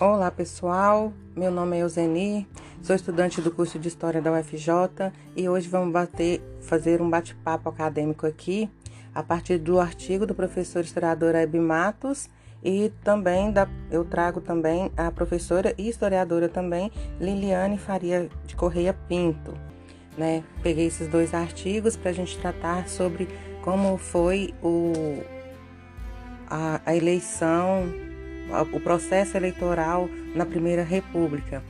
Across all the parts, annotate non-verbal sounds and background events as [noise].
Olá pessoal, meu nome é Euseni, sou estudante do curso de História da UFJ e hoje vamos bater, fazer um bate-papo acadêmico aqui a partir do artigo do professor historiador Hebe Matos e também da, eu trago também a professora e historiadora também Liliane Faria de Correia Pinto. Né? Peguei esses dois artigos para a gente tratar sobre como foi o, a, a eleição o processo eleitoral na Primeira República.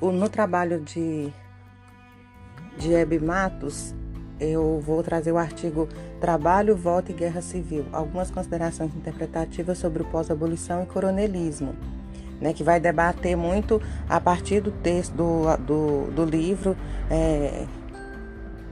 no trabalho de, de Hebe Matos, eu vou trazer o artigo Trabalho, Voto e Guerra Civil, algumas considerações interpretativas sobre o pós-abolição e coronelismo, né, que vai debater muito a partir do texto do, do, do livro é,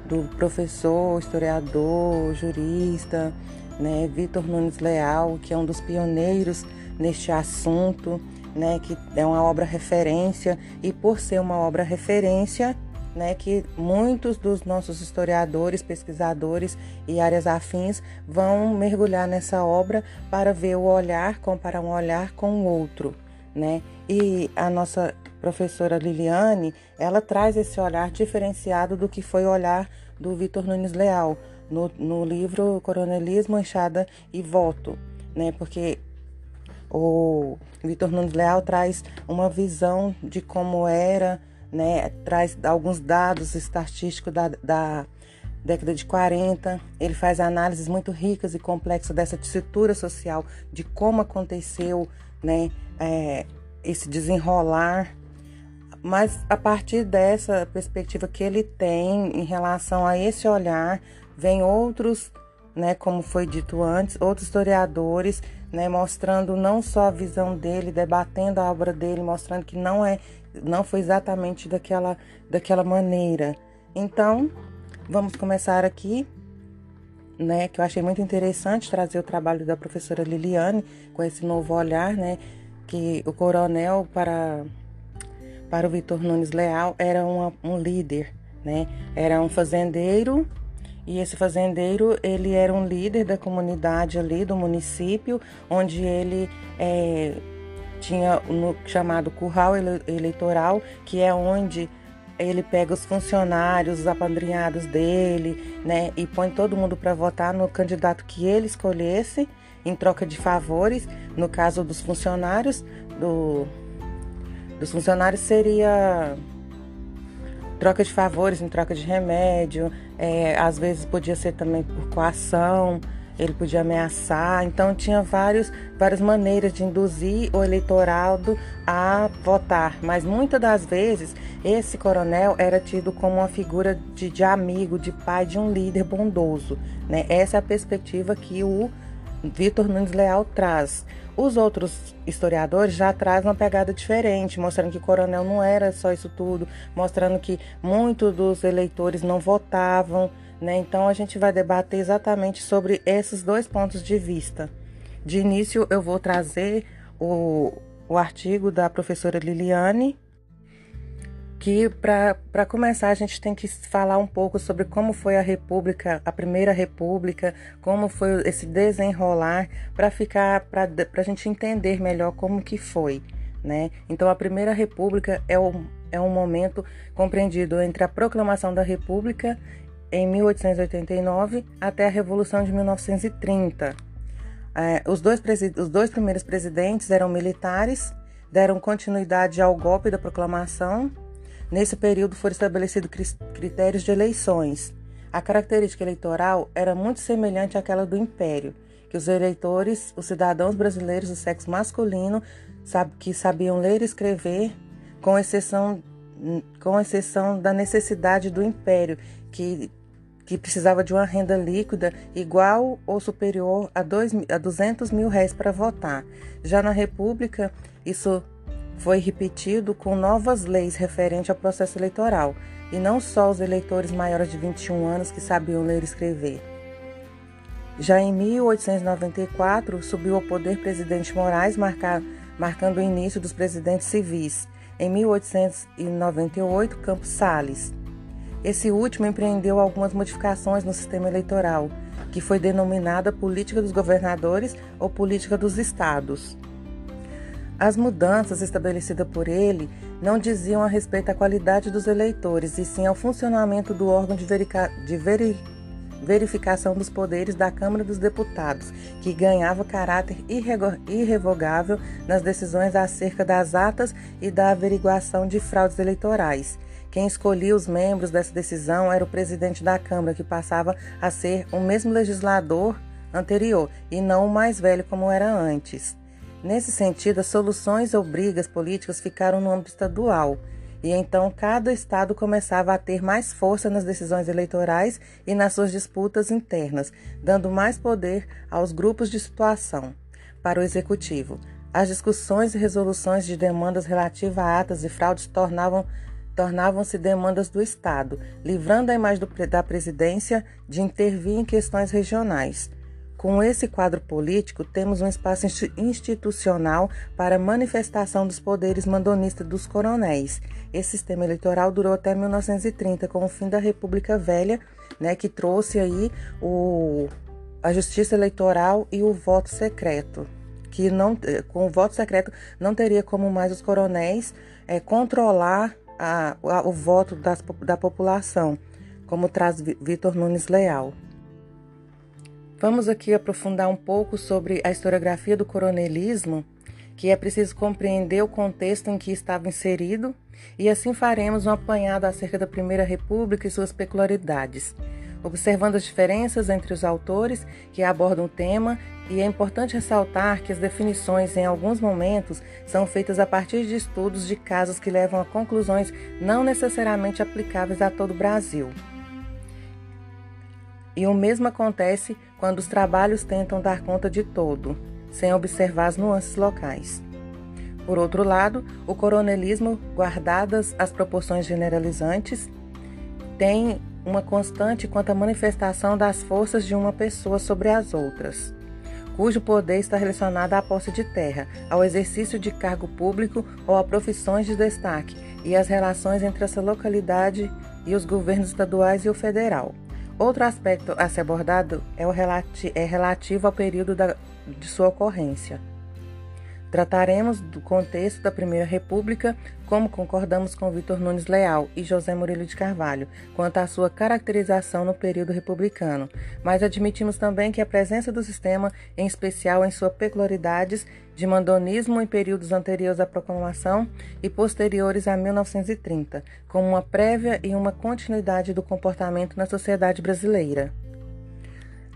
do professor, historiador, jurista, né, Vitor Nunes Leal, que é um dos pioneiros neste assunto, né, que é uma obra referência e por ser uma obra referência, né, que muitos dos nossos historiadores, pesquisadores e áreas afins vão mergulhar nessa obra para ver o olhar, comparar um olhar com o outro, né? E a nossa professora Liliane, ela traz esse olhar diferenciado do que foi o olhar do Vitor Nunes Leal no, no livro Coronelismo, Enxada e Voto, né? Porque o Vitor Nunes Leal traz uma visão de como era, né? Traz alguns dados estatísticos da, da década de 40. Ele faz análises muito ricas e complexas dessa tessitura social, de como aconteceu, né? É, esse desenrolar. Mas a partir dessa perspectiva que ele tem em relação a esse olhar, vem outros, né, como foi dito antes, outros historiadores né, mostrando não só a visão dele, debatendo a obra dele, mostrando que não é, não foi exatamente daquela, daquela maneira. Então, vamos começar aqui, né, que eu achei muito interessante trazer o trabalho da professora Liliane com esse novo olhar, né, que o coronel para para o Vitor Nunes Leal era uma, um líder, né, era um fazendeiro e esse fazendeiro, ele era um líder da comunidade ali do município, onde ele é, tinha no chamado curral eleitoral, que é onde ele pega os funcionários, os apadrinhados dele, né, e põe todo mundo para votar no candidato que ele escolhesse, em troca de favores. No caso dos funcionários, do, dos funcionários seria troca de favores em troca de remédio, é, às vezes podia ser também por coação, ele podia ameaçar, então tinha vários, várias maneiras de induzir o eleitorado a votar, mas muitas das vezes esse coronel era tido como uma figura de, de amigo, de pai, de um líder bondoso. Né? Essa é a perspectiva que o Vitor Nunes Leal traz. Os outros historiadores já trazem uma pegada diferente, mostrando que o coronel não era só isso tudo, mostrando que muitos dos eleitores não votavam, né? Então a gente vai debater exatamente sobre esses dois pontos de vista. De início, eu vou trazer o, o artigo da professora Liliane, que para começar a gente tem que falar um pouco sobre como foi a República, a primeira República, como foi esse desenrolar para ficar para a gente entender melhor como que foi, né? Então a primeira República é um, é um momento compreendido entre a proclamação da República em 1889 até a Revolução de 1930. É, os, dois os dois primeiros presidentes eram militares, deram continuidade ao golpe da proclamação Nesse período foram estabelecidos critérios de eleições. A característica eleitoral era muito semelhante àquela do Império, que os eleitores, os cidadãos brasileiros do sexo masculino, que sabiam ler e escrever, com exceção, com exceção da necessidade do Império, que, que precisava de uma renda líquida igual ou superior a, dois, a 200 mil réis para votar. Já na República, isso foi repetido com novas leis referentes ao processo eleitoral, e não só os eleitores maiores de 21 anos que sabiam ler e escrever. Já em 1894, subiu ao poder presidente Moraes, marcando o início dos presidentes civis. Em 1898, Campos Salles. Esse último empreendeu algumas modificações no sistema eleitoral, que foi denominada política dos governadores ou política dos estados. As mudanças estabelecidas por ele não diziam a respeito à qualidade dos eleitores, e sim ao funcionamento do órgão de, de veri verificação dos poderes da Câmara dos Deputados, que ganhava caráter irrevogável nas decisões acerca das atas e da averiguação de fraudes eleitorais. Quem escolhia os membros dessa decisão era o presidente da Câmara, que passava a ser o mesmo legislador anterior e não o mais velho como era antes. Nesse sentido, as soluções ou brigas políticas ficaram no âmbito estadual, e então cada estado começava a ter mais força nas decisões eleitorais e nas suas disputas internas, dando mais poder aos grupos de situação. Para o executivo, as discussões e resoluções de demandas relativas a atas e fraudes tornavam tornavam-se demandas do Estado, livrando a imagem do, da presidência de intervir em questões regionais. Com esse quadro político, temos um espaço institucional para manifestação dos poderes mandonistas dos coronéis. Esse sistema eleitoral durou até 1930, com o fim da República Velha, né, que trouxe aí o, a justiça eleitoral e o voto secreto. Que não, com o voto secreto não teria como mais os coronéis é, controlar a, a, o voto das, da população, como traz Vitor Nunes Leal. Vamos aqui aprofundar um pouco sobre a historiografia do coronelismo, que é preciso compreender o contexto em que estava inserido, e assim faremos um apanhado acerca da Primeira República e suas peculiaridades, observando as diferenças entre os autores que abordam o tema, e é importante ressaltar que as definições, em alguns momentos, são feitas a partir de estudos de casos que levam a conclusões não necessariamente aplicáveis a todo o Brasil. E o mesmo acontece quando os trabalhos tentam dar conta de todo, sem observar as nuances locais. Por outro lado, o coronelismo, guardadas as proporções generalizantes, tem uma constante quanto à manifestação das forças de uma pessoa sobre as outras, cujo poder está relacionado à posse de terra, ao exercício de cargo público ou a profissões de destaque, e as relações entre essa localidade e os governos estaduais e o federal. Outro aspecto a ser abordado é, relati é relativo ao período da, de sua ocorrência. Trataremos do contexto da Primeira República, como concordamos com Vitor Nunes Leal e José Murilo de Carvalho, quanto à sua caracterização no período republicano, mas admitimos também que a presença do sistema, em especial em suas peculiaridades de mandonismo em períodos anteriores à proclamação e posteriores a 1930, como uma prévia e uma continuidade do comportamento na sociedade brasileira.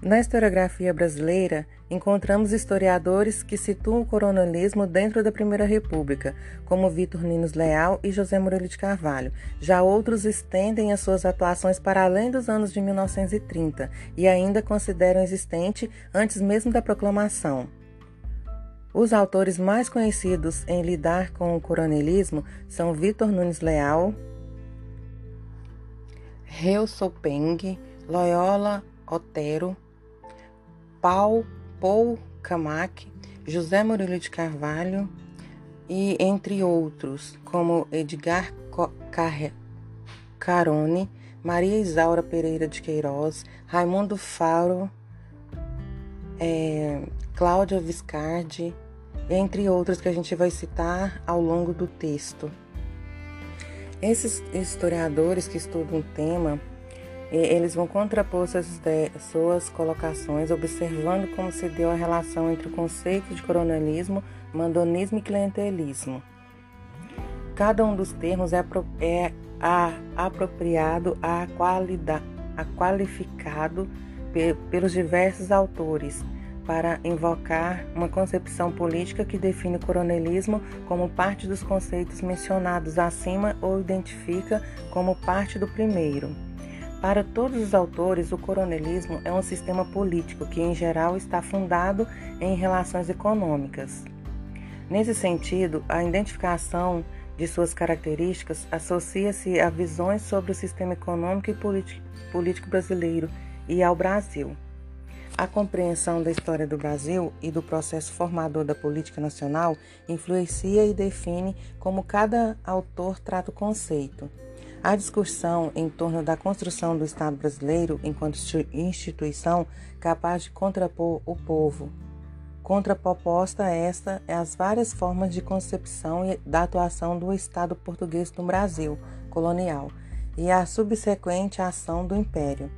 Na historiografia brasileira, encontramos historiadores que situam o coronelismo dentro da Primeira República, como Vitor Ninos Leal e José Murilo de Carvalho. Já outros estendem as suas atuações para além dos anos de 1930 e ainda consideram existente antes mesmo da proclamação. Os autores mais conhecidos em lidar com o coronelismo são Vitor Nunes Leal, Reu Sopeng, Loyola Otero, Paul, Paul Camac, José Murilo de Carvalho e entre outros, como Edgar Carone, Maria Isaura Pereira de Queiroz, Raimundo Faro, é, Cláudia Viscardi, entre outros que a gente vai citar ao longo do texto. Esses historiadores que estudam o tema eles vão contrapor suas, colocações, observando como se deu a relação entre o conceito de coronelismo, mandonismo e clientelismo. Cada um dos termos é, é a, apropriado a, a qualificado pe, pelos diversos autores para invocar uma concepção política que define o coronelismo como parte dos conceitos mencionados acima ou identifica como parte do primeiro. Para todos os autores, o coronelismo é um sistema político que, em geral, está fundado em relações econômicas. Nesse sentido, a identificação de suas características associa-se a visões sobre o sistema econômico e político brasileiro e ao Brasil. A compreensão da história do Brasil e do processo formador da política nacional influencia e define como cada autor trata o conceito. A discussão em torno da construção do Estado brasileiro enquanto instituição capaz de contrapor o povo Contraposta a esta é as várias formas de concepção e da atuação do Estado português no Brasil colonial e a subsequente ação do Império.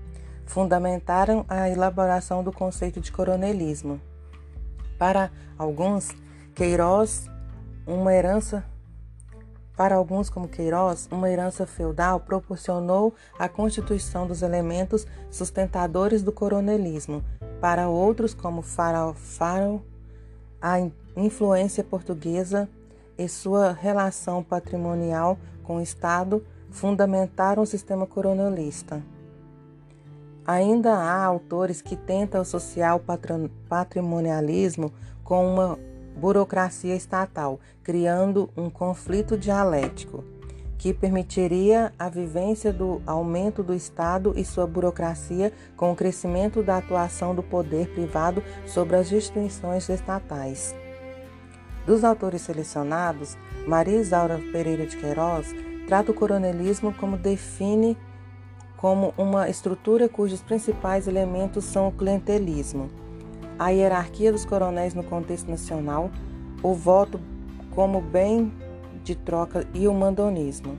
Fundamentaram a elaboração do conceito de coronelismo. Para alguns, Queiroz, uma herança para alguns, como Queiroz, uma herança feudal proporcionou a constituição dos elementos sustentadores do coronelismo. Para outros, como Faro, a influência portuguesa e sua relação patrimonial com o Estado fundamentaram o sistema coronelista. Ainda há autores que tentam associar o patrimonialismo com uma burocracia estatal, criando um conflito dialético que permitiria a vivência do aumento do Estado e sua burocracia com o crescimento da atuação do poder privado sobre as instituições estatais. Dos autores selecionados, Maria Isaura Pereira de Queiroz trata o coronelismo como define como uma estrutura cujos principais elementos são o clientelismo, a hierarquia dos coronéis no contexto nacional, o voto como bem de troca e o mandonismo.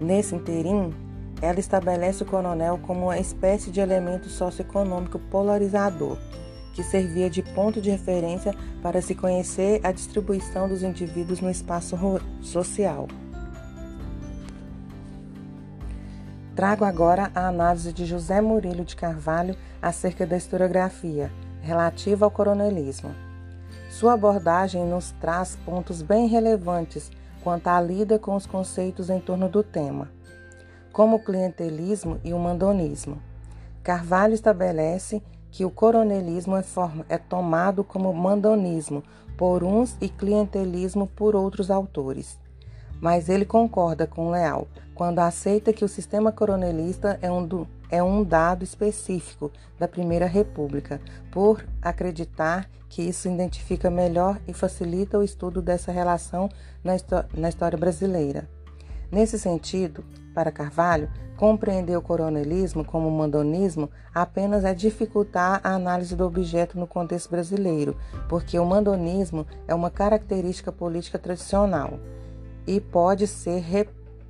Nesse interim, ela estabelece o coronel como uma espécie de elemento socioeconômico polarizador, que servia de ponto de referência para se conhecer a distribuição dos indivíduos no espaço social. Trago agora a análise de José Murilo de Carvalho acerca da historiografia, relativa ao coronelismo. Sua abordagem nos traz pontos bem relevantes quanto à lida com os conceitos em torno do tema, como o clientelismo e o mandonismo. Carvalho estabelece que o coronelismo é, é tomado como mandonismo por uns e clientelismo por outros autores. Mas ele concorda com Leal quando aceita que o sistema coronelista é um, do, é um dado específico da Primeira República, por acreditar que isso identifica melhor e facilita o estudo dessa relação na, na história brasileira. Nesse sentido, para Carvalho, compreender o coronelismo como mandonismo apenas é dificultar a análise do objeto no contexto brasileiro, porque o mandonismo é uma característica política tradicional e pode ser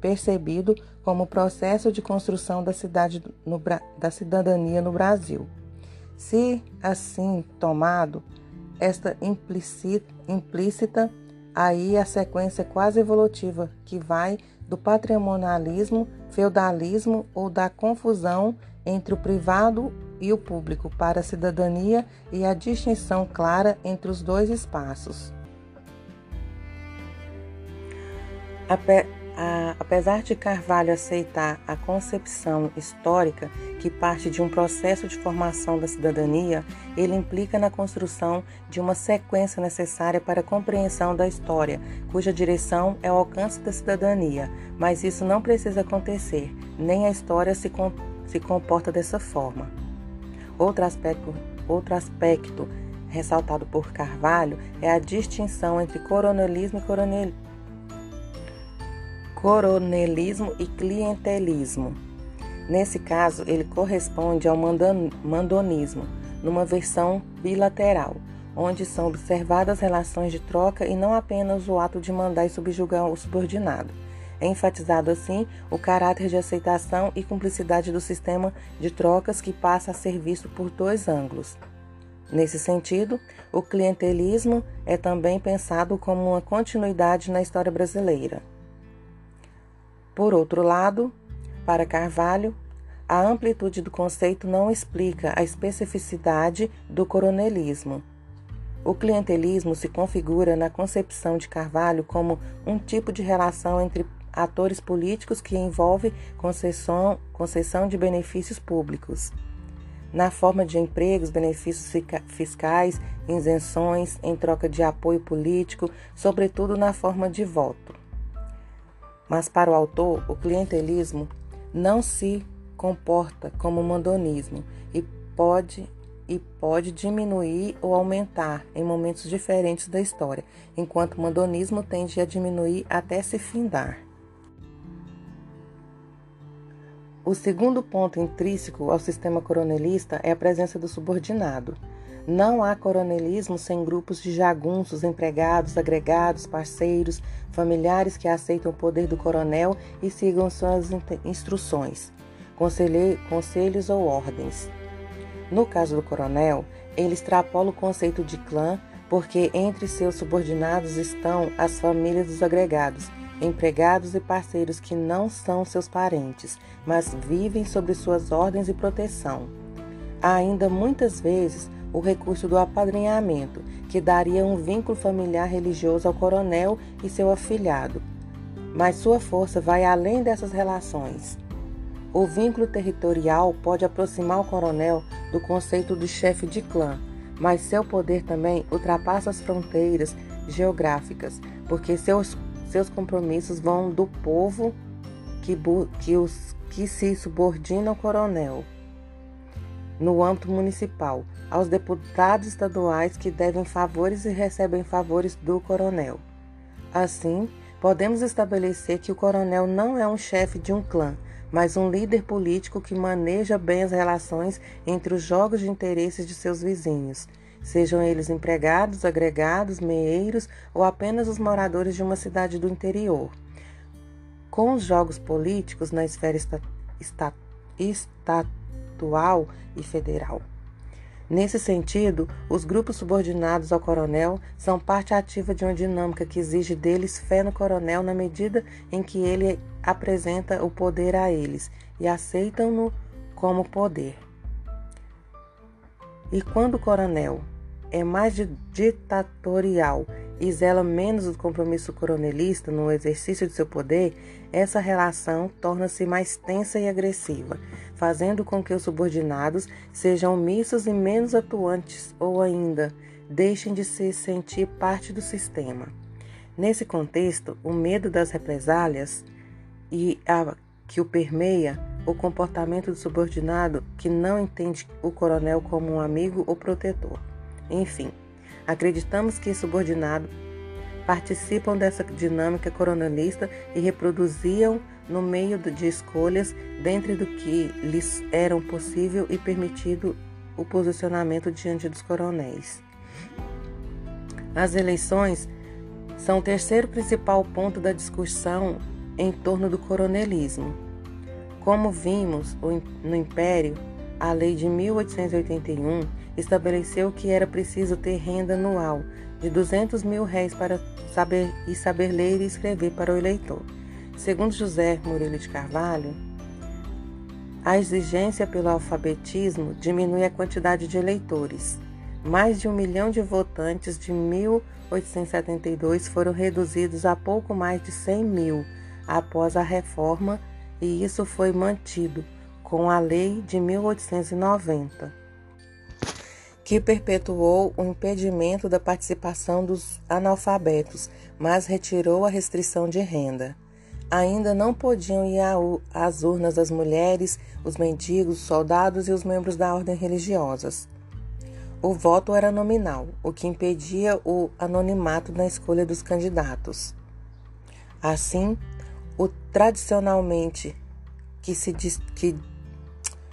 percebido como processo de construção da, cidade no, da cidadania no Brasil. Se assim tomado, esta implícita, implícita, aí a sequência quase evolutiva que vai do patrimonialismo, feudalismo ou da confusão entre o privado e o público para a cidadania e a distinção clara entre os dois espaços. A, apesar de Carvalho aceitar a concepção histórica que parte de um processo de formação da cidadania, ele implica na construção de uma sequência necessária para a compreensão da história, cuja direção é o alcance da cidadania. Mas isso não precisa acontecer, nem a história se, com, se comporta dessa forma. Outro aspecto, outro aspecto ressaltado por Carvalho é a distinção entre coronelismo e coronelismo coronelismo e clientelismo. Nesse caso, ele corresponde ao mandonismo, numa versão bilateral, onde são observadas relações de troca e não apenas o ato de mandar e subjugar o subordinado. É enfatizado assim o caráter de aceitação e cumplicidade do sistema de trocas que passa a ser visto por dois ângulos. Nesse sentido, o clientelismo é também pensado como uma continuidade na história brasileira. Por outro lado, para Carvalho, a amplitude do conceito não explica a especificidade do coronelismo. O clientelismo se configura na concepção de Carvalho como um tipo de relação entre atores políticos que envolve concessão, concessão de benefícios públicos, na forma de empregos, benefícios fiscais, isenções, em troca de apoio político, sobretudo na forma de voto. Mas para o autor, o clientelismo não se comporta como mandonismo e pode e pode diminuir ou aumentar em momentos diferentes da história, enquanto o mandonismo tende a diminuir até se findar. O segundo ponto intrínseco ao sistema coronelista é a presença do subordinado. Não há coronelismo sem grupos de jagunços, empregados, agregados, parceiros, familiares que aceitam o poder do coronel e sigam suas instruções, conselhos ou ordens. No caso do coronel, ele extrapola o conceito de clã porque entre seus subordinados estão as famílias dos agregados, empregados e parceiros que não são seus parentes, mas vivem sob suas ordens e proteção. Há ainda muitas vezes o recurso do apadrinhamento, que daria um vínculo familiar religioso ao coronel e seu afilhado. Mas sua força vai além dessas relações. O vínculo territorial pode aproximar o coronel do conceito de chefe de clã, mas seu poder também ultrapassa as fronteiras geográficas, porque seus, seus compromissos vão do povo que, que, os, que se subordina ao coronel. No âmbito municipal, aos deputados estaduais que devem favores e recebem favores do coronel. Assim, podemos estabelecer que o coronel não é um chefe de um clã, mas um líder político que maneja bem as relações entre os jogos de interesses de seus vizinhos, sejam eles empregados, agregados, meeiros ou apenas os moradores de uma cidade do interior. Com os jogos políticos na esfera esta, esta, estatual e federal. Nesse sentido, os grupos subordinados ao coronel são parte ativa de uma dinâmica que exige deles fé no coronel na medida em que ele apresenta o poder a eles e aceitam-no como poder. E quando o coronel é mais ditatorial e zela menos o compromisso coronelista no exercício de seu poder, essa relação torna-se mais tensa e agressiva, fazendo com que os subordinados sejam omissos e menos atuantes ou ainda deixem de se sentir parte do sistema. Nesse contexto, o medo das represálias e a que o permeia o comportamento do subordinado que não entende o coronel como um amigo ou protetor. Enfim, acreditamos que subordinados participam dessa dinâmica coronelista e reproduziam no meio de escolhas dentro do que lhes era possível e permitido o posicionamento diante dos coronéis. As eleições são o terceiro principal ponto da discussão em torno do coronelismo. Como vimos no Império, a Lei de 1881 estabeleceu que era preciso ter renda anual de 200 mil réis para saber e saber ler e escrever para o eleitor. Segundo José Murilo de Carvalho, a exigência pelo alfabetismo diminui a quantidade de eleitores. Mais de um milhão de votantes de 1872 foram reduzidos a pouco mais de 100 mil após a reforma, e isso foi mantido com a Lei de 1890, que perpetuou o impedimento da participação dos analfabetos, mas retirou a restrição de renda. Ainda não podiam ir às urnas as mulheres, os mendigos, os soldados e os membros da ordem religiosas. O voto era nominal, o que impedia o anonimato na escolha dos candidatos. Assim, o tradicionalmente que se diz, que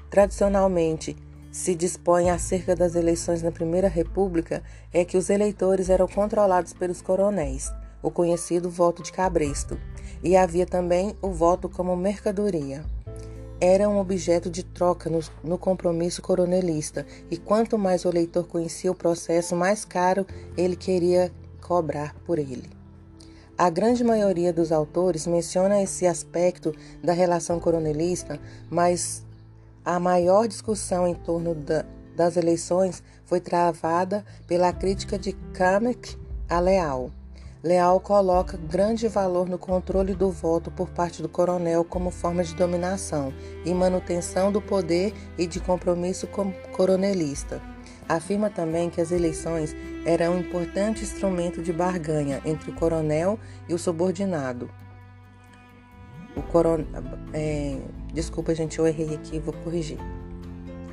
tradicionalmente se dispõe acerca das eleições na Primeira República é que os eleitores eram controlados pelos coronéis, o conhecido voto de cabresto, e havia também o voto como mercadoria. Era um objeto de troca no, no compromisso coronelista, e quanto mais o eleitor conhecia o processo, mais caro ele queria cobrar por ele. A grande maioria dos autores menciona esse aspecto da relação coronelista, mas a maior discussão em torno da, das eleições foi travada pela crítica de Kamek a Leal. Leal coloca grande valor no controle do voto por parte do coronel como forma de dominação e manutenção do poder e de compromisso coronelista. Afirma também que as eleições eram um importante instrumento de barganha entre o coronel e o subordinado. O coron... É... Desculpa, gente, eu errei aqui, vou corrigir.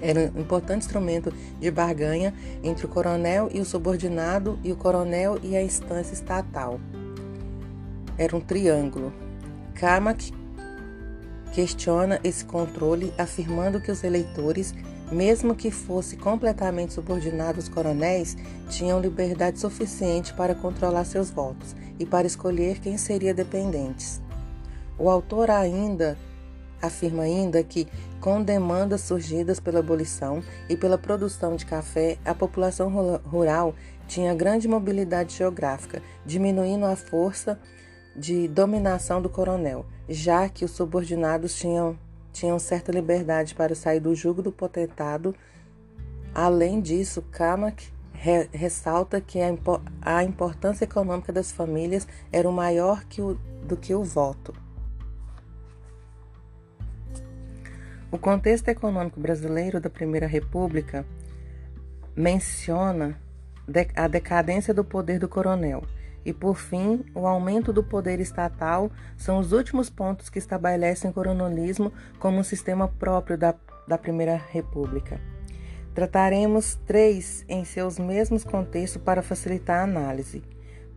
Era um importante instrumento de barganha entre o coronel e o subordinado e o coronel e a instância estatal. Era um triângulo. Kamak questiona esse controle, afirmando que os eleitores mesmo que fosse completamente subordinado aos coronéis, tinham liberdade suficiente para controlar seus votos e para escolher quem seria dependentes. O autor ainda afirma ainda que, com demandas surgidas pela abolição e pela produção de café, a população rural tinha grande mobilidade geográfica, diminuindo a força de dominação do coronel, já que os subordinados tinham tinham certa liberdade para sair do jugo do potentado. Além disso, Kamak re ressalta que a, a, importância econômica das famílias era maior que o, do que o voto. O contexto econômico brasileiro da Primeira República menciona a decadência do poder do coronel e, por fim, o aumento do poder estatal são os últimos pontos que estabelecem o coronelismo como um sistema próprio da, da Primeira República. Trataremos três em seus mesmos contextos para facilitar a análise.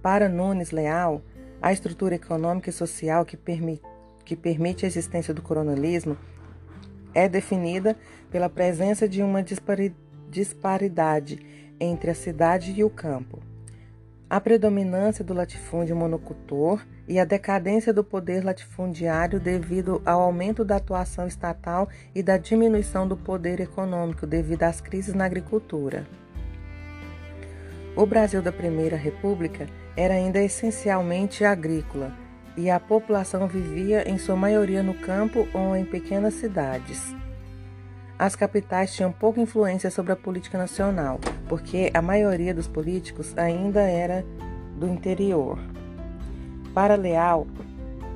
Para Nunes Leal, a estrutura econômica e social que permite, que permite a existência do coronelismo é definida pela presença de uma disparidade entre a cidade e o campo a predominância do latifúndio monocultor e a decadência do poder latifundiário devido ao aumento da atuação estatal e da diminuição do poder econômico devido às crises na agricultura. O Brasil da Primeira República era ainda essencialmente agrícola e a população vivia em sua maioria no campo ou em pequenas cidades as capitais tinham pouca influência sobre a política nacional, porque a maioria dos políticos ainda era do interior. Para Leal,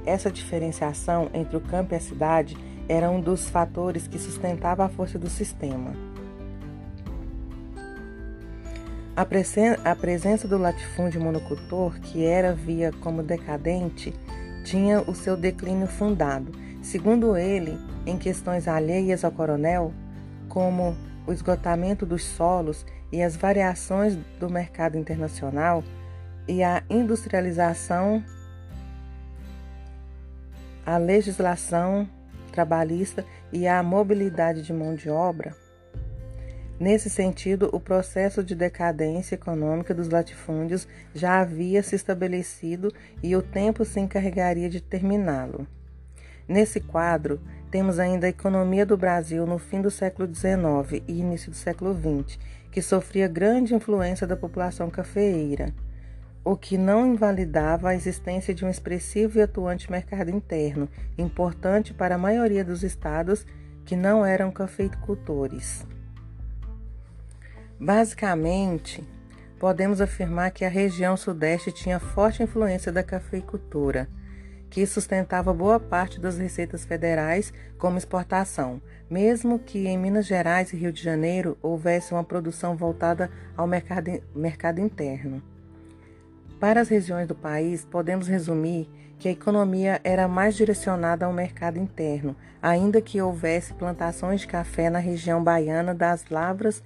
essa diferenciação entre o campo e a cidade era um dos fatores que sustentava a força do sistema. A presença do latifúndio monocultor, que era via como decadente, tinha o seu declínio fundado. Segundo ele, em questões alheias ao coronel, como o esgotamento dos solos e as variações do mercado internacional e a industrialização, a legislação trabalhista e a mobilidade de mão de obra. Nesse sentido, o processo de decadência econômica dos latifúndios já havia se estabelecido e o tempo se encarregaria de terminá-lo. Nesse quadro, temos ainda a economia do Brasil no fim do século XIX e início do século XX, que sofria grande influência da população cafeeira, o que não invalidava a existência de um expressivo e atuante mercado interno, importante para a maioria dos estados que não eram cafeicultores. Basicamente, podemos afirmar que a região sudeste tinha forte influência da cafeicultura que sustentava boa parte das receitas federais como exportação, mesmo que em Minas Gerais e Rio de Janeiro houvesse uma produção voltada ao mercado, mercado interno. Para as regiões do país, podemos resumir que a economia era mais direcionada ao mercado interno, ainda que houvesse plantações de café na região baiana das Lavras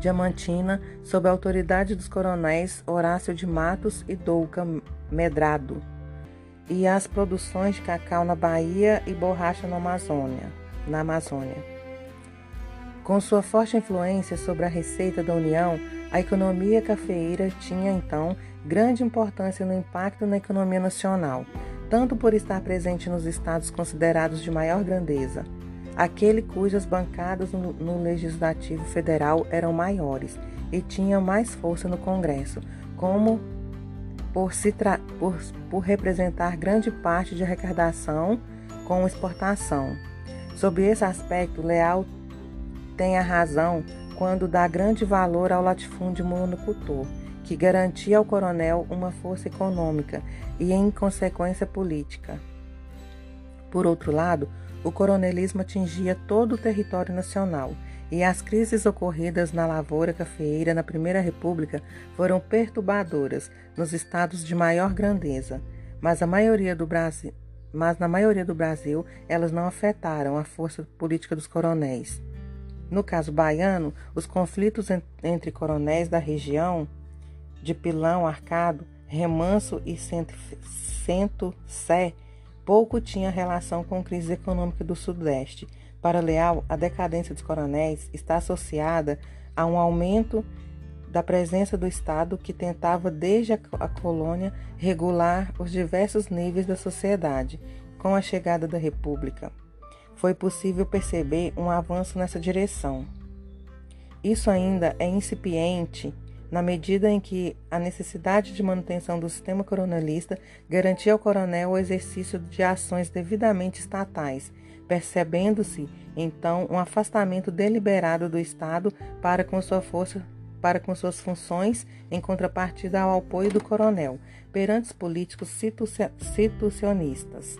Diamantina, sob a autoridade dos coronéis Horácio de Matos e Douca Medrado e as produções de cacau na Bahia e borracha na Amazônia. Na Amazônia. Com sua forte influência sobre a receita da União, a economia cafeeira tinha então grande importância no impacto na economia nacional, tanto por estar presente nos estados considerados de maior grandeza, aquele cujas bancadas no, legislativo federal eram maiores e tinham mais força no Congresso, como por, se por, por representar grande parte de arrecadação com exportação. Sob esse aspecto, Leal tem a razão quando dá grande valor ao latifúndio monocultor, que garantia ao coronel uma força econômica e, em consequência, política. Por outro lado, o coronelismo atingia todo o território nacional e as crises ocorridas na lavoura cafeeira na Primeira República foram perturbadoras nos estados de maior grandeza, mas, Brasil, mas na maioria do Brasil elas não afetaram a força política dos coronéis. No caso baiano, os conflitos entre coronéis da região de Pilão, Arcado, Remanso e Centro-Sé pouco tinha relação com a crise econômica do Sudeste, Para Leal, a decadência dos coronéis está associada a um aumento da presença do Estado que tentava desde a colônia regular os diversos níveis da sociedade. Com a chegada da República, foi possível perceber um avanço nessa direção. Isso ainda é incipiente na medida em que a necessidade de manutenção do sistema coronelista garantia ao coronel o exercício de ações devidamente estatais, percebendo-se então um afastamento deliberado do Estado para com sua força para com suas funções em contrapartida ao apoio do coronel perante os políticos situacionistas.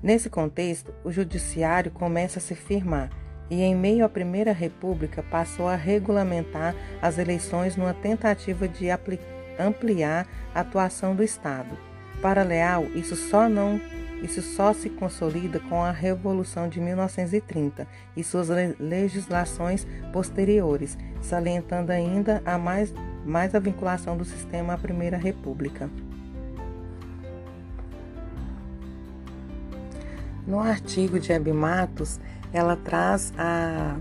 Nesse contexto, o judiciário começa a se firmar e, em meio à Primeira República, passou a regulamentar as eleições numa tentativa de ampliar a atuação do Estado. Para Leal, isso só não isso só se consolida com a Revolução de 1930 e suas legislações posteriores, salientando ainda a mais, mais a vinculação do sistema à Primeira República. No artigo de Hebe Matos, ela traz a,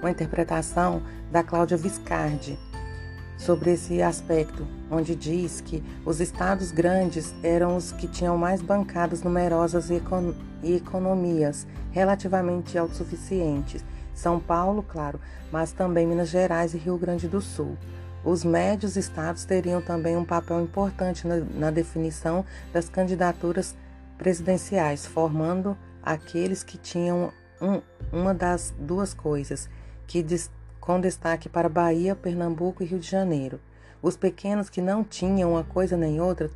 uma interpretação da Cláudia Viscardi sobre esse aspecto, onde diz que os estados grandes eram os que tinham mais bancadas numerosas e, econ e economias relativamente autossuficientes. São Paulo, claro, mas também Minas Gerais e Rio Grande do Sul. Os médios estados teriam também um papel importante na, na definição das candidaturas presidenciais, formando aqueles que tinham um, uma das duas coisas, que com destaque para Bahia, Pernambuco e Rio de Janeiro. Os pequenos que não tinham uma coisa nem outra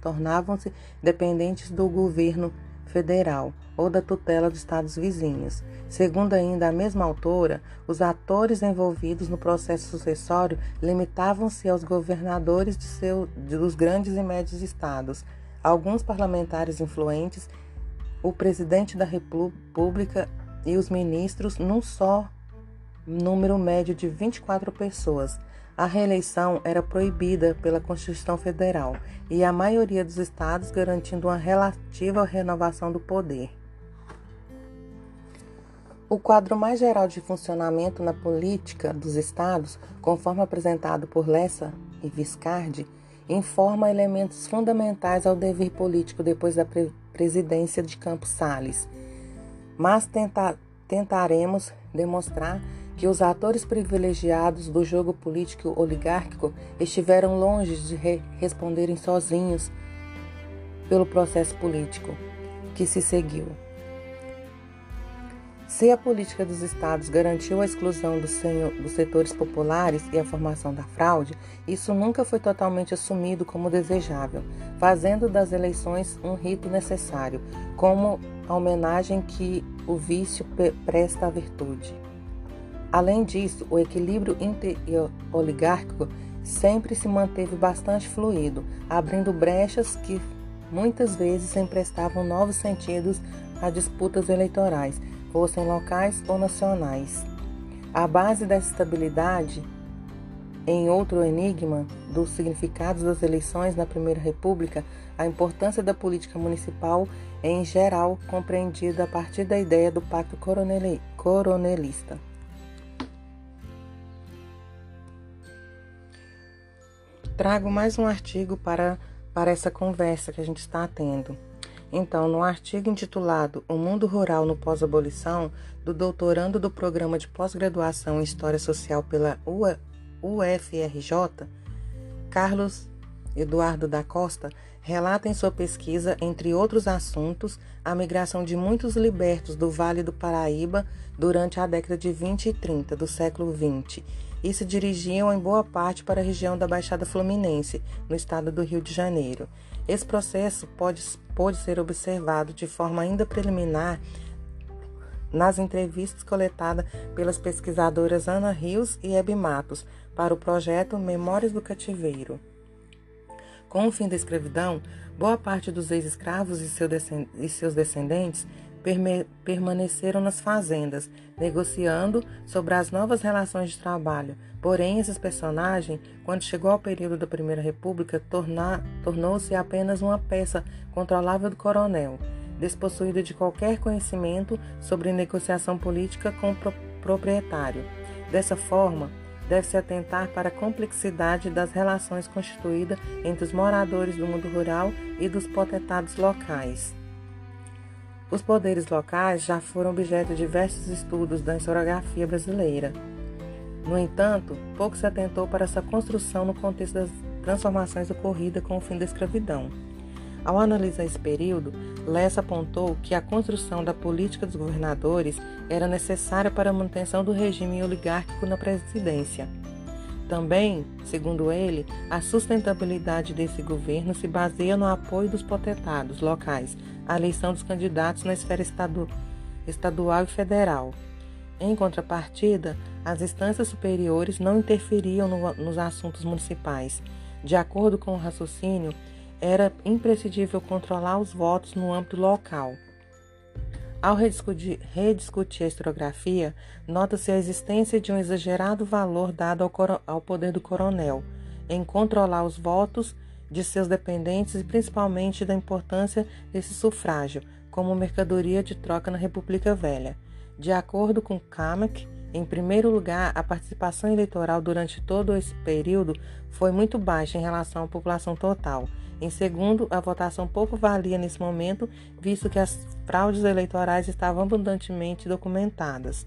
tornavam-se dependentes do governo federal ou da tutela dos estados vizinhos. Segundo ainda a mesma autora, os atores envolvidos no processo sucessório limitavam-se aos governadores de seu, dos grandes e médios estados, alguns parlamentares influentes, o presidente da República e os ministros num só número médio de 24 pessoas. A reeleição era proibida pela Constituição Federal e a maioria dos estados garantindo uma relativa renovação do poder. O quadro mais geral de funcionamento na política dos estados, conforme apresentado por Lessa e Viscardi, informa elementos fundamentais ao dever político depois da pre presidência de Campos Salles. Mas tenta tentaremos demonstrar que os atores privilegiados do jogo político oligárquico estiveram longe de re responderem sozinhos pelo processo político que se seguiu. Se a política dos estados garantiu a exclusão dos setores populares e a formação da fraude, isso nunca foi totalmente assumido como desejável, fazendo das eleições um rito necessário, como a homenagem que o vício presta à virtude. Além disso, o equilíbrio inter-oligárquico sempre se manteve bastante fluido, abrindo brechas que muitas vezes emprestavam novos sentidos a disputas eleitorais fossem locais ou nacionais. A base dessa estabilidade, em outro enigma dos significados das eleições na Primeira República, a importância da política municipal em geral compreendida a partir da ideia do pacto coronelista. Trago mais um artigo para, para essa conversa que a gente está tendo. Então, no artigo intitulado O Mundo Rural no Pós-Abolição, do doutorando do Programa de Pós-Graduação em História Social pela UFRJ, Carlos Eduardo da Costa relata em sua pesquisa, entre outros assuntos, a migração de muitos libertos do Vale do Paraíba durante a década de 20 e 30 do século XX e se dirigiam em boa parte para a região da Baixada Fluminense, no estado do Rio de Janeiro. Esse processo pode, pode ser observado de forma ainda preliminar nas entrevistas coletadas pelas pesquisadoras Ana Rios e Hebe Matos para o projeto Memórias do Cativeiro. Com o fim da escravidão, boa parte dos ex-escravos e seus descendentes permaneceram nas fazendas, negociando sobre as novas relações de trabalho. Porém, esses personagens, quando chegou ao período da Primeira República, tornou-se apenas uma peça controlável do coronel. despossuído de qualquer conhecimento sobre negociação política com o proprietário. Dessa forma, deve-se atentar para a complexidade das relações constituídas entre os moradores do mundo rural e dos potentados locais. Os poderes locais já foram objeto de diversos estudos da historiografia brasileira. No entanto, pouco se atentou para essa construção no contexto das transformações ocorridas com o fim da escravidão. Ao analisar esse período, Lessa apontou que a construção da política dos governadores era necessária para a manutenção do regime oligárquico na presidência. Também, segundo ele, a sustentabilidade desse governo se baseia no apoio dos potentados locais à eleição dos candidatos na esfera estadu estadual e federal. Em contrapartida, as instâncias superiores não interferiam no, nos assuntos municipais. De acordo com o raciocínio, era imprescindível controlar os votos no âmbito local. Ao rediscutir, rediscutir a historiografia, nota-se a existência de um exagerado valor dado ao, ao poder do coronel em controlar os votos de seus dependentes e principalmente da importância desse sufrágio como mercadoria de troca na República Velha. De acordo com Kamek, em primeiro lugar, a participação eleitoral durante todo esse período foi muito baixa em relação à população total em segundo, a votação pouco valia nesse momento, visto que as fraudes eleitorais estavam abundantemente documentadas.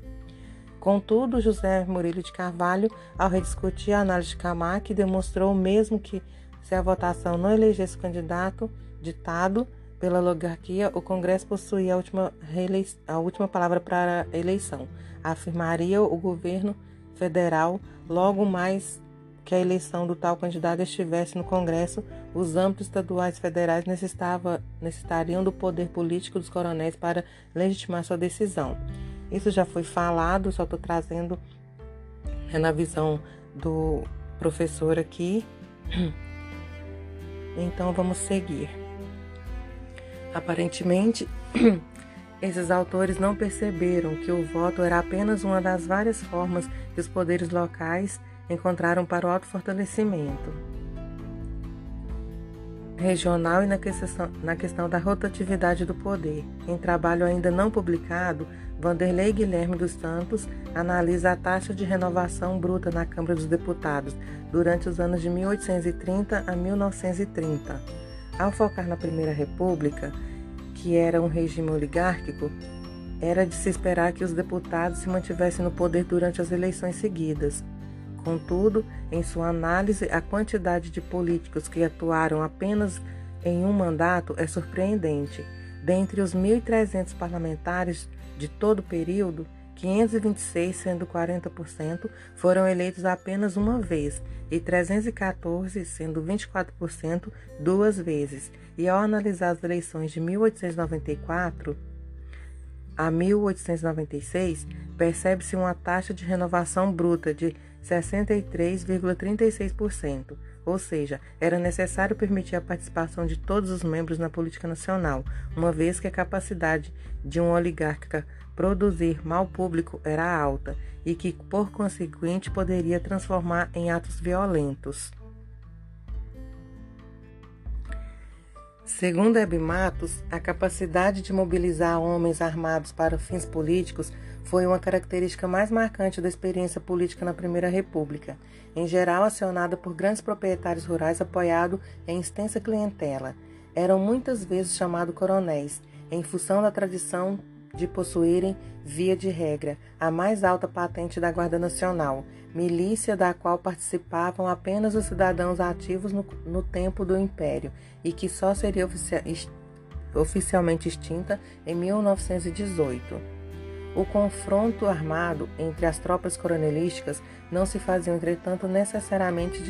Contudo, José Murilo de Carvalho, ao rediscutir a análise de Camac, demonstrou mesmo que, se a votação não elegesse o candidato ditado pela oligarquia, o Congresso possuía a última, a última palavra para a eleição. Afirmaria o governo federal logo mais que a eleição do tal candidato estivesse no Congresso, os âmbitos estaduais e federais necessitariam do poder político dos coronéis para legitimar sua decisão. Isso já foi falado, só estou trazendo é na visão do professor aqui. Então vamos seguir. Aparentemente, [clears throat] esses autores não perceberam que o voto era apenas uma das várias formas que os poderes locais encontraram para o autofortalecimento regional e na questão, na questão da rotatividade do poder. Em trabalho ainda não publicado, Vanderlei Guilherme dos Santos analisa a taxa de renovação bruta na Câmara dos Deputados durante os anos de 1830 a 1930. Ao focar na Primeira República, que era um regime oligárquico, era de se esperar que os deputados se mantivessem no poder durante as eleições seguidas. Contudo, em sua análise, a quantidade de políticos que atuaram apenas em um mandato é surpreendente. Dentre os 1.300 parlamentares de todo o período, 526, sendo 40%, foram eleitos apenas uma vez e 314, sendo 24%, duas vezes. E ao analisar as eleições de 1894 a 1896, percebe-se uma taxa de renovação bruta de 63,36%, ou seja, era necessário permitir a participação de todos os membros na política nacional, uma vez que a capacidade de um oligarca produzir mal público era alta e que, por conseguinte, poderia transformar em atos violentos. Segundo Hebe Matos, a capacidade de mobilizar homens armados para fins políticos foi uma característica mais marcante da experiência política na Primeira República, em geral acionada por grandes proprietários rurais apoiado em extensa clientela. Eram muitas vezes chamados coronéis, em função da tradição de possuírem, via de regra, a mais alta patente da Guarda Nacional, milícia da qual participavam apenas os cidadãos ativos no, no tempo do Império e que só seria ofici oficialmente extinta em 1918. O confronto armado entre as tropas coronelísticas não se fazia, entretanto, necessariamente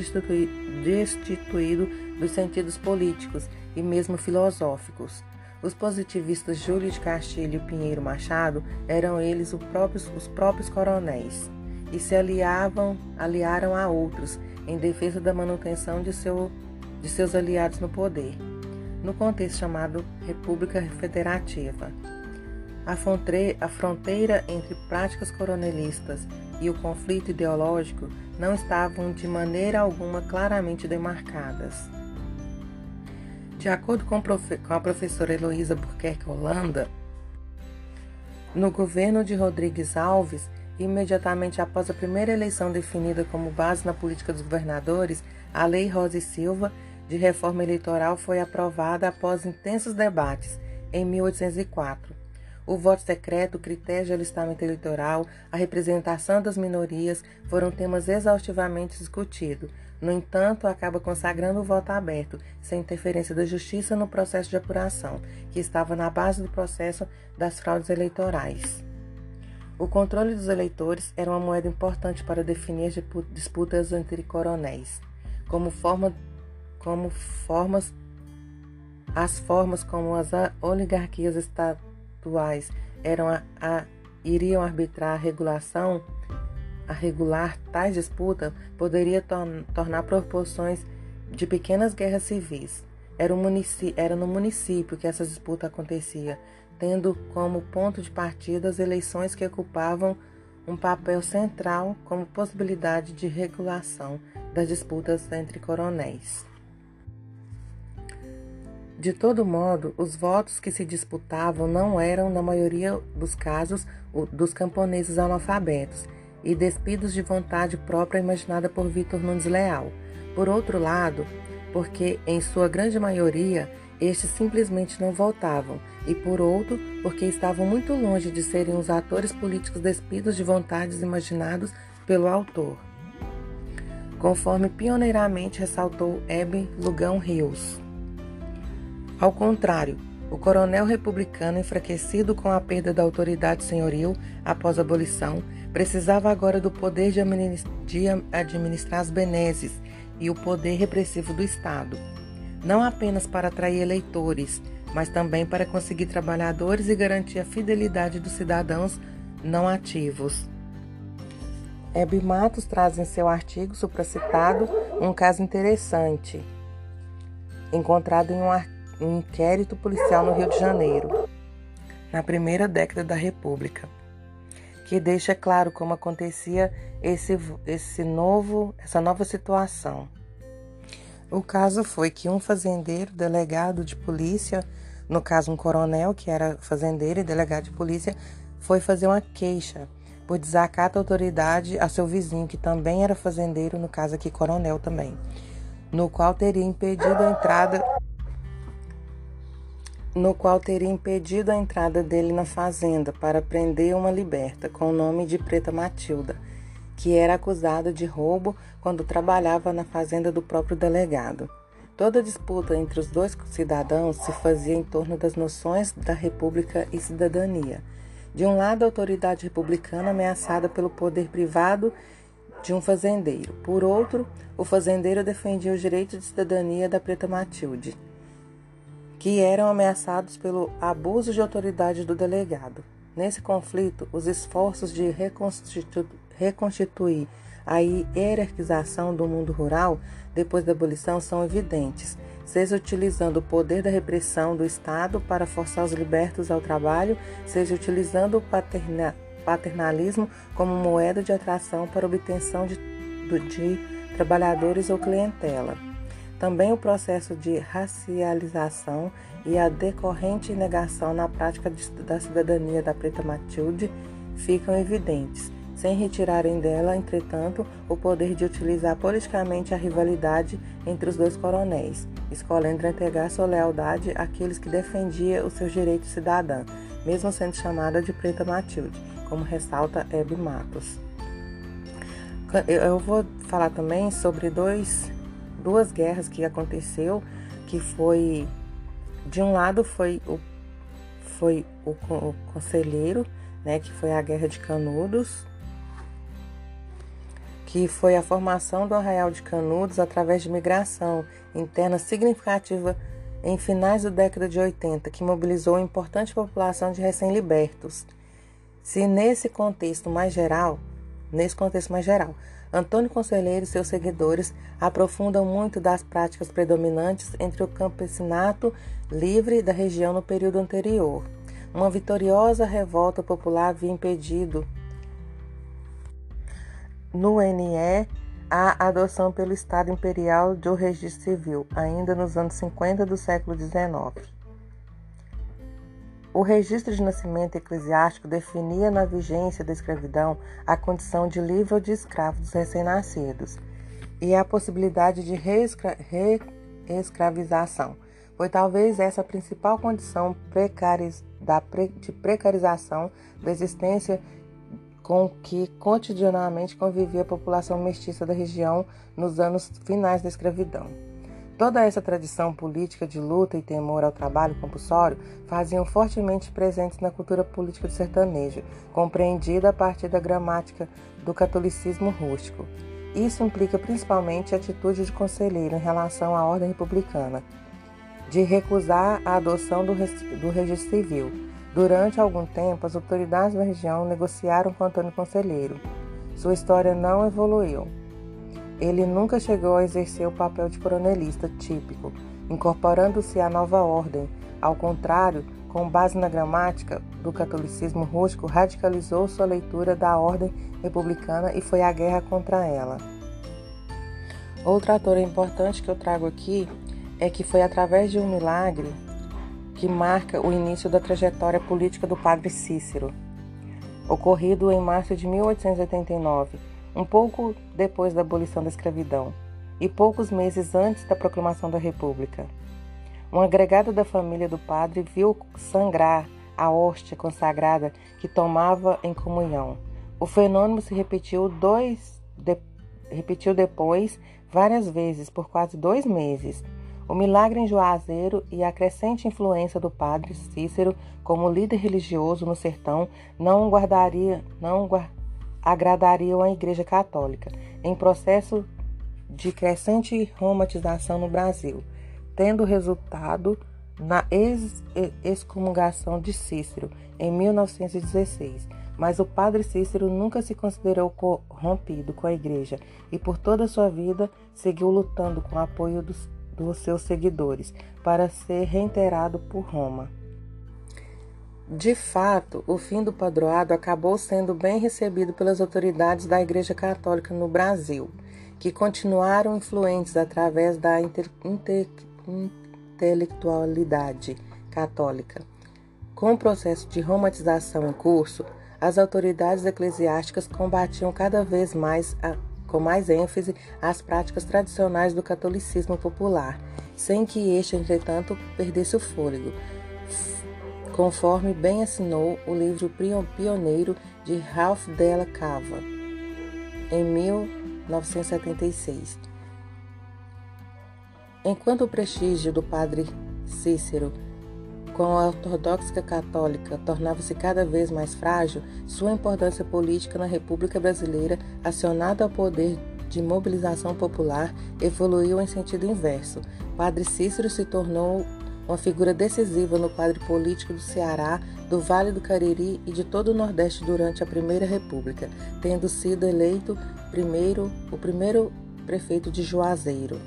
destituído dos sentidos políticos e mesmo filosóficos. Os positivistas Júlio de Castilho e Pinheiro Machado eram eles próprios, os próprios coronéis e se aliavam, aliaram a outros em defesa da manutenção de, seu, de seus aliados no poder, no contexto chamado República Federativa. A fronteira entre práticas coronelistas e o conflito ideológico não estavam de maneira alguma claramente demarcadas. De acordo com, a professora Heloísa Burquerque Holanda, no governo de Rodrigues Alves, imediatamente após a primeira eleição definida como base na política dos governadores, a Lei Rosa e Silva de reforma eleitoral foi aprovada após intensos debates em 1804. O voto secreto, o critério de alistamento eleitoral, a representação das minorias foram temas exaustivamente discutidos. No entanto, acaba consagrando o voto aberto, sem interferência da justiça no processo de apuração, que estava na base do processo das fraudes eleitorais. O controle dos eleitores era uma moeda importante para definir as disputas entre coronéis, como, forma, como formas as formas como as oligarquias estatais atuais eram a, a, iriam arbitrar a regulação, a regular tais disputas, poderia tornar proporções de pequenas guerras civis. Era, era no município que essa disputa acontecia, tendo como ponto de partida as eleições que ocupavam um papel central como possibilidade de regulação das disputas entre coronéis. De todo modo, os votos que se disputavam não eram, na maioria dos casos, dos camponeses analfabetos e despidos de vontade própria imaginada por Vitor Nunes Leal. Por outro lado, porque em sua grande maioria estes simplesmente não votavam, e por outro, porque estavam muito longe de serem os atores políticos despidos de vontades imaginados pelo autor. Conforme pioneiramente ressaltou Hebe Lugão Rios. Ao contrário, o coronel republicano, enfraquecido com a perda da autoridade senhoril após a abolição, precisava agora do poder de administrar as benesses e o poder repressivo do Estado, não apenas para atrair eleitores, mas também para conseguir trabalhadores e garantir a fidelidade dos cidadãos não ativos. Hebe Matos traz em seu artigo supracitado um caso interessante, encontrado em um um inquérito policial no Rio de Janeiro, na primeira década da República, que deixa claro como acontecia esse, esse novo, essa nova situação. O caso foi que um fazendeiro, delegado de polícia, no caso um coronel que era fazendeiro e delegado de polícia, foi fazer uma queixa por desacato à autoridade a seu vizinho, que também era fazendeiro, no caso aqui coronel também, no qual teria impedido a entrada no qual teria impedido a entrada dele na fazenda para prender uma liberta com o nome de Preta Matilda, que era acusada de roubo quando trabalhava na fazenda do próprio delegado. Toda disputa entre os dois cidadãos se fazia em torno das noções da república e cidadania. De um lado, a autoridade republicana ameaçada pelo poder privado de um fazendeiro. Por outro, o fazendeiro defendia os direitos de cidadania da Preta Matilde que eram ameaçados pelo abuso de autoridade do delegado. Nesse conflito, os esforços de reconstitu reconstituir a hierarquização do mundo rural depois da abolição são evidentes, seja utilizando o poder da repressão do Estado para forçar os libertos ao trabalho, seja utilizando o paterna paternalismo como moeda de atração para obtenção de, de trabalhadores ou clientela. Também o processo de racialização e a decorrente negação na prática da cidadania da Preta Matilde ficam evidentes, sem retirarem dela, entretanto, o poder de utilizar politicamente a rivalidade entre os dois coronéis, escolhendo entregar sua lealdade àqueles que defendiam os seus direitos cidadãos, mesmo sendo chamada de Preta Matilde, como ressalta Hebe Matos. Eu vou falar também sobre dois duas guerras que aconteceu, que foi de um lado foi o foi o, o conselheiro, né, que foi a Guerra de Canudos, que foi a formação do Arraial de Canudos através de migração interna significativa em finais da década de 80, que mobilizou uma importante população de recém-libertos. Se nesse contexto mais geral, nesse contexto mais geral, Antônio Conselheiro e seus seguidores aprofundam muito das práticas predominantes entre o campesinato livre da região no período anterior. Uma vitoriosa revolta popular havia impedido no NE a adoção pelo Estado Imperial do registro civil, ainda nos anos 50 do século XIX. O registro de nascimento eclesiástico definia na vigência da escravidão a condição de livre ou de escravo dos recém-nascidos e a possibilidade de reescravização. Foi talvez essa a principal condição de precarização da existência com que cotidianamente convivia a população mestiça da região nos anos finais da escravidão. Toda essa tradição política de luta e temor ao trabalho compulsório faziam fortemente presentes na cultura política do sertanejo, compreendida a partir da gramática do catolicismo rústico. Isso implica principalmente a atitude de conselheiro em relação à ordem republicana, de recusar a adoção do, do registro civil. Durante algum tempo, as autoridades da região negociaram com Antônio Conselheiro. Sua história não evoluiu. Ele nunca chegou a exercer o papel de coronelista típico, incorporando-se à nova ordem. Ao contrário, com base na gramática do catolicismo rústico, radicalizou sua leitura da ordem republicana e foi à guerra contra ela. Outro ator importante que eu trago aqui é que foi através de um milagre que marca o início da trajetória política do padre Cícero, ocorrido em março de 1889 um pouco depois da abolição da escravidão e poucos meses antes da proclamação da República. Um agregado da família do padre viu sangrar a hóstia consagrada que tomava em comunhão. O fenômeno se repetiu, dois, de, repetiu depois várias vezes por quase dois meses. O milagre em Juazeiro e a crescente influência do padre Cícero como líder religioso no sertão não guardaria, não guardaria agradariam a Igreja Católica, em processo de crescente romantização no Brasil, tendo resultado na ex excomungação de Cícero em 1916. Mas o padre Cícero nunca se considerou corrompido com a igreja e por toda a sua vida seguiu lutando com o apoio dos, dos seus seguidores para ser reiterado por Roma. De fato, o fim do padroado acabou sendo bem recebido pelas autoridades da Igreja Católica no Brasil, que continuaram influentes através da inter, inter, intelectualidade católica. Com o processo de romantização em curso, as autoridades eclesiásticas combatiam cada vez mais, a, com mais ênfase, as práticas tradicionais do catolicismo popular, sem que este, entretanto, perdesse o fôlego conforme bem assinou o livro pioneiro de Ralph Della Cava, em 1976. Enquanto o prestígio do padre Cícero com a ortodoxa católica tornava-se cada vez mais frágil, sua importância política na República Brasileira, acionada ao poder de mobilização popular, evoluiu em sentido inverso. Padre Cícero se tornou uma figura decisiva no quadro político do Ceará, do Vale do Cariri e de todo o Nordeste durante a Primeira República, tendo sido eleito primeiro, o primeiro prefeito de Juazeiro.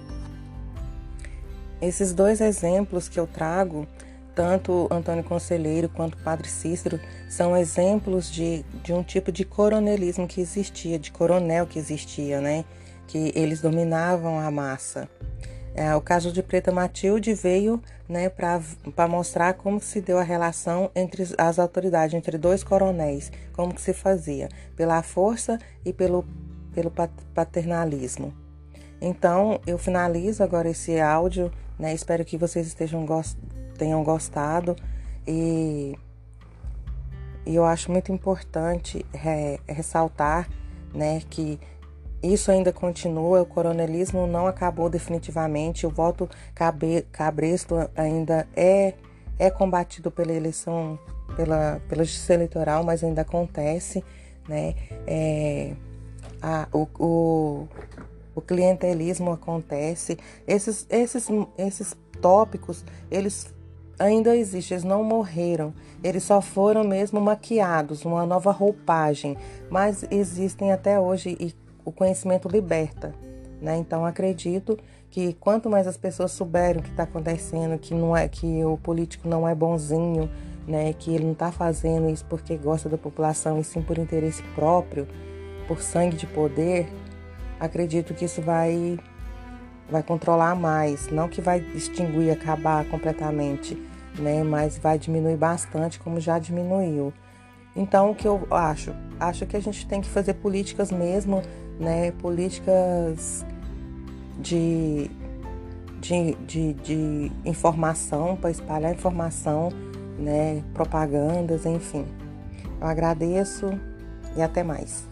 Esses dois exemplos que eu trago, tanto Antônio Conselheiro quanto Padre Cícero, são exemplos de, de um tipo de coronelismo que existia, de coronel que existia, né? Que eles dominavam a massa. É, o caso de Preta Matilde veio né, para mostrar como se deu a relação entre as autoridades, entre dois coronéis, como que se fazia, pela força e pelo, pelo paternalismo. Então, eu finalizo agora esse áudio, né, espero que vocês estejam tenham gostado e, e eu acho muito importante é, ressaltar né, que isso ainda continua, o coronelismo não acabou definitivamente, o voto cabresto ainda é, é combatido pela eleição, pela, pela justiça eleitoral, mas ainda acontece, né? É, a, o, o, o clientelismo acontece, esses, esses, esses tópicos, eles ainda existem, eles não morreram, eles só foram mesmo maquiados, uma nova roupagem, mas existem até hoje e o conhecimento liberta. Né? Então acredito que quanto mais as pessoas souberem o que está acontecendo, que não é que o político não é bonzinho, né? que ele não está fazendo isso porque gosta da população e sim por interesse próprio, por sangue de poder, acredito que isso vai vai controlar mais, não que vai extinguir, acabar completamente, né, mas vai diminuir bastante, como já diminuiu. Então, o que eu acho? Acho que a gente tem que fazer políticas mesmo, né, políticas de, de, de, de informação, para espalhar informação, né, propagandas, enfim. Eu agradeço e até mais.